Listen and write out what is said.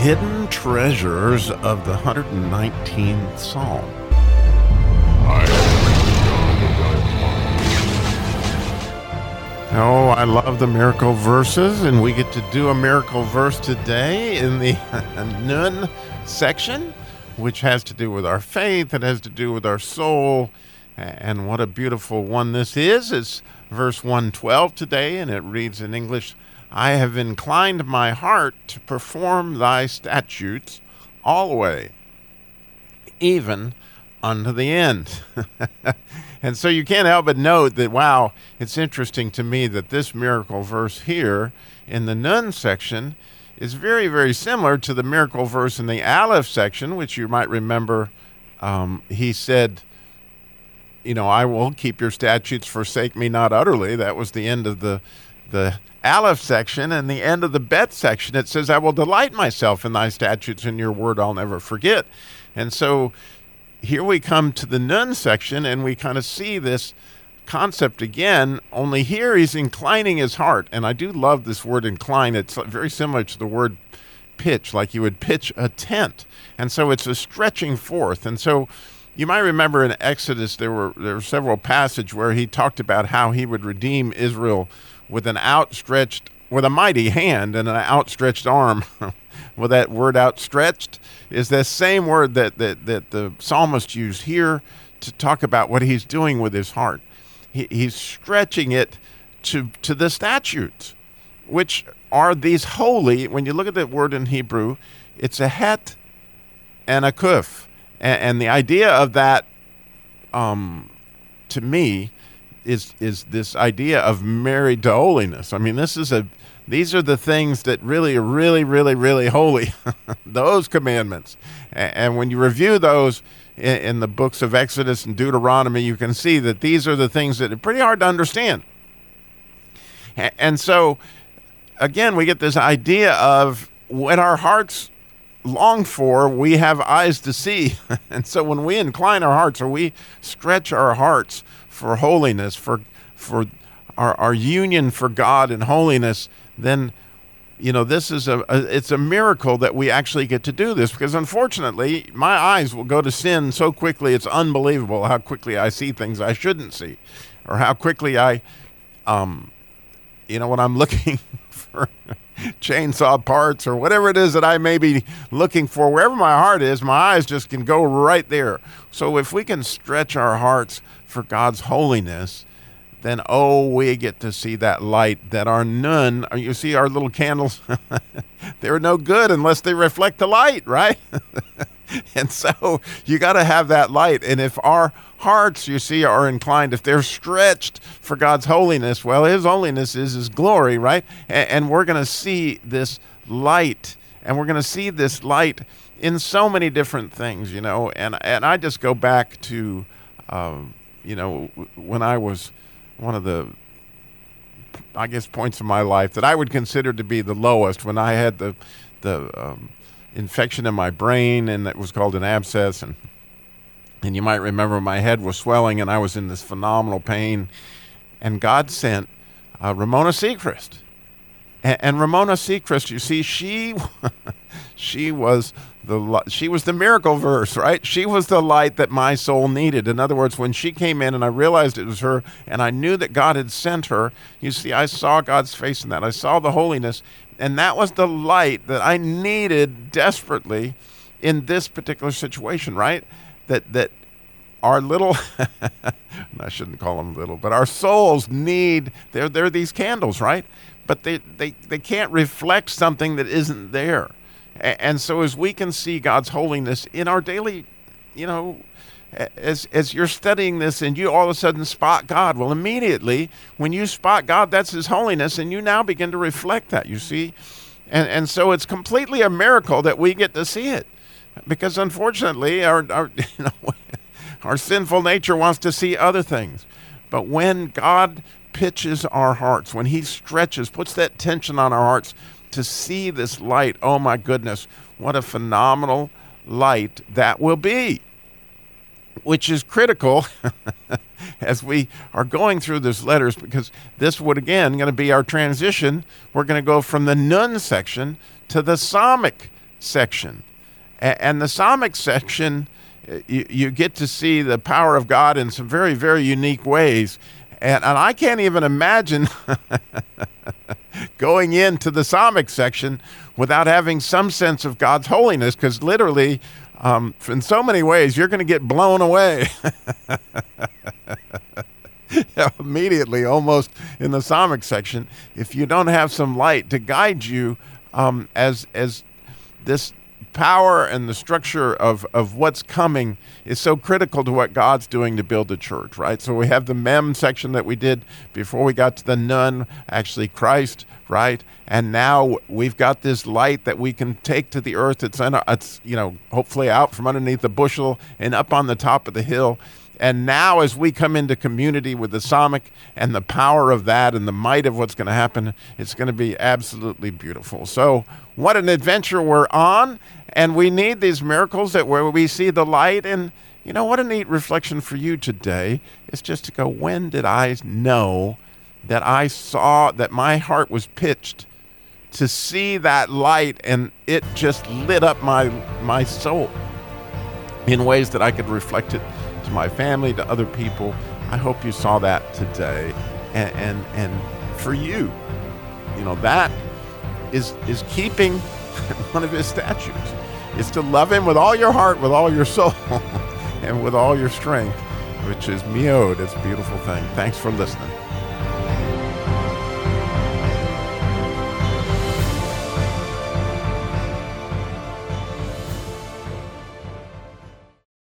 hidden treasures of the 119th Psalm. Oh, I love the miracle verses, and we get to do a miracle verse today in the Nun section, which has to do with our faith, it has to do with our soul, and what a beautiful one this is. It's verse 112 today, and it reads in English I have inclined my heart to perform thy statutes always, even unto the end. and so you can't help but note that, wow, it's interesting to me that this miracle verse here in the Nun section is very, very similar to the miracle verse in the Aleph section, which you might remember um, he said, you know, I will keep your statutes, forsake me not utterly. That was the end of the the Aleph section and the end of the Bet section. It says, I will delight myself in thy statutes and your word I'll never forget. And so here we come to the Nun section and we kind of see this concept again, only here he's inclining his heart. And I do love this word incline. It's very similar to the word pitch, like you would pitch a tent. And so it's a stretching forth. And so you might remember in Exodus there were there were several passages where he talked about how he would redeem Israel with an outstretched with a mighty hand and an outstretched arm. well, that word outstretched is the same word that, that, that the psalmist used here to talk about what he's doing with his heart he, he's stretching it to to the statutes, which are these holy. When you look at that word in Hebrew, it's a het and a kuf, and, and the idea of that, um, to me, is is this idea of married to holiness. I mean, this is a these are the things that really are really really really holy those commandments and, when you review those in, the books of exodus and deuteronomy you can see that these are the things that are pretty hard to understand and, and so again we get this idea of when our hearts long for we have eyes to see. And so when we incline our hearts or we stretch our hearts for holiness for for our, our union for god and holiness then you know this is a, a, it's a miracle that we actually get to do this because unfortunately my eyes will go to sin so quickly it's unbelievable how quickly i see things i shouldn't see or how quickly i um you know when i'm looking for chainsaw parts or whatever it is that i may be looking for. Wherever my heart is my eyes just can go right there. So if we can stretch our hearts for god's holiness then oh, we get to see that light that nun, uh, you see our little candles, they're no good unless they reflect the light, right? and so you got to have that light. And if our hearts, you see, are inclined, if they're stretched for God's holiness, well, His holiness is His glory, right? And, and we're going to see this light, and we're going to see this light in so many different things, you know. And and I just go back to, um, you know, when I was one of the I guess points of my life that I would consider to be the lowest when I had the the um, infection in my brain and it was called an abscess and and you might remember my head was swelling and I was in this phenomenal pain and God sent uh, Ramona Seacrest. And, and Ramona Seacrest you see she she was the she was the miracle verse, right? She was the light that my soul needed. In other words, when she came in and I realized it was her and I knew that God had sent her, you see, I saw God's face in that. I saw the holiness, and that was the light that I needed desperately in this particular situation, right? That that our little I shouldn't call them little, but our souls need they're they're these candles, right? But they, they, they can't reflect something that isn't there. And so, as we can see God's holiness in our daily, you know, as as you're studying this and you all of a sudden spot God, well, immediately when you spot God, that's His holiness, and you now begin to reflect that. You see, and and so it's completely a miracle that we get to see it, because unfortunately, our our you know, our sinful nature wants to see other things, but when God pitches our hearts, when He stretches, puts that tension on our hearts to see this light. Oh my goodness, what a phenomenal light that will be. Which is critical as we are going through these letters because this would again going to be our transition. We're going to go from the Nun section to the Samekh section. And the Samekh section, you, you get to see the power of God in some very, very unique ways. And, and I can't even imagine going into the Samekh section without having some sense of God's holiness, because literally, um, in so many ways, you're going to get blown away. immediately, almost in the Samekh section, if you don't have some light to guide you um, as as this power and the structure of, of what's coming is so critical to what God's doing to build the church, right? So we have the mem section that we did before we got to the nun, actually Christ, right? And now we've got this light that we can take to the earth. It's, in, it's you know, hopefully out from underneath the bushel and up on the top of the hill. And now, as we come into community with the Samekh and the power of that and the might of what's going to happen, it's going to be absolutely beautiful. So, what an adventure we're on. And we need these miracles that where we see the light. And, you know, what a neat reflection for you today is just to go, when did I know that I saw that my heart was pitched to see that light and it just lit up my, my soul in ways that I could reflect it to my family, to other people. I hope you saw that today. And, and, and for you, you know, that is, is keeping one of his statutes is to love him with all your heart, with all your soul, and with all your strength, which is meod. It's a beautiful thing. Thanks for listening.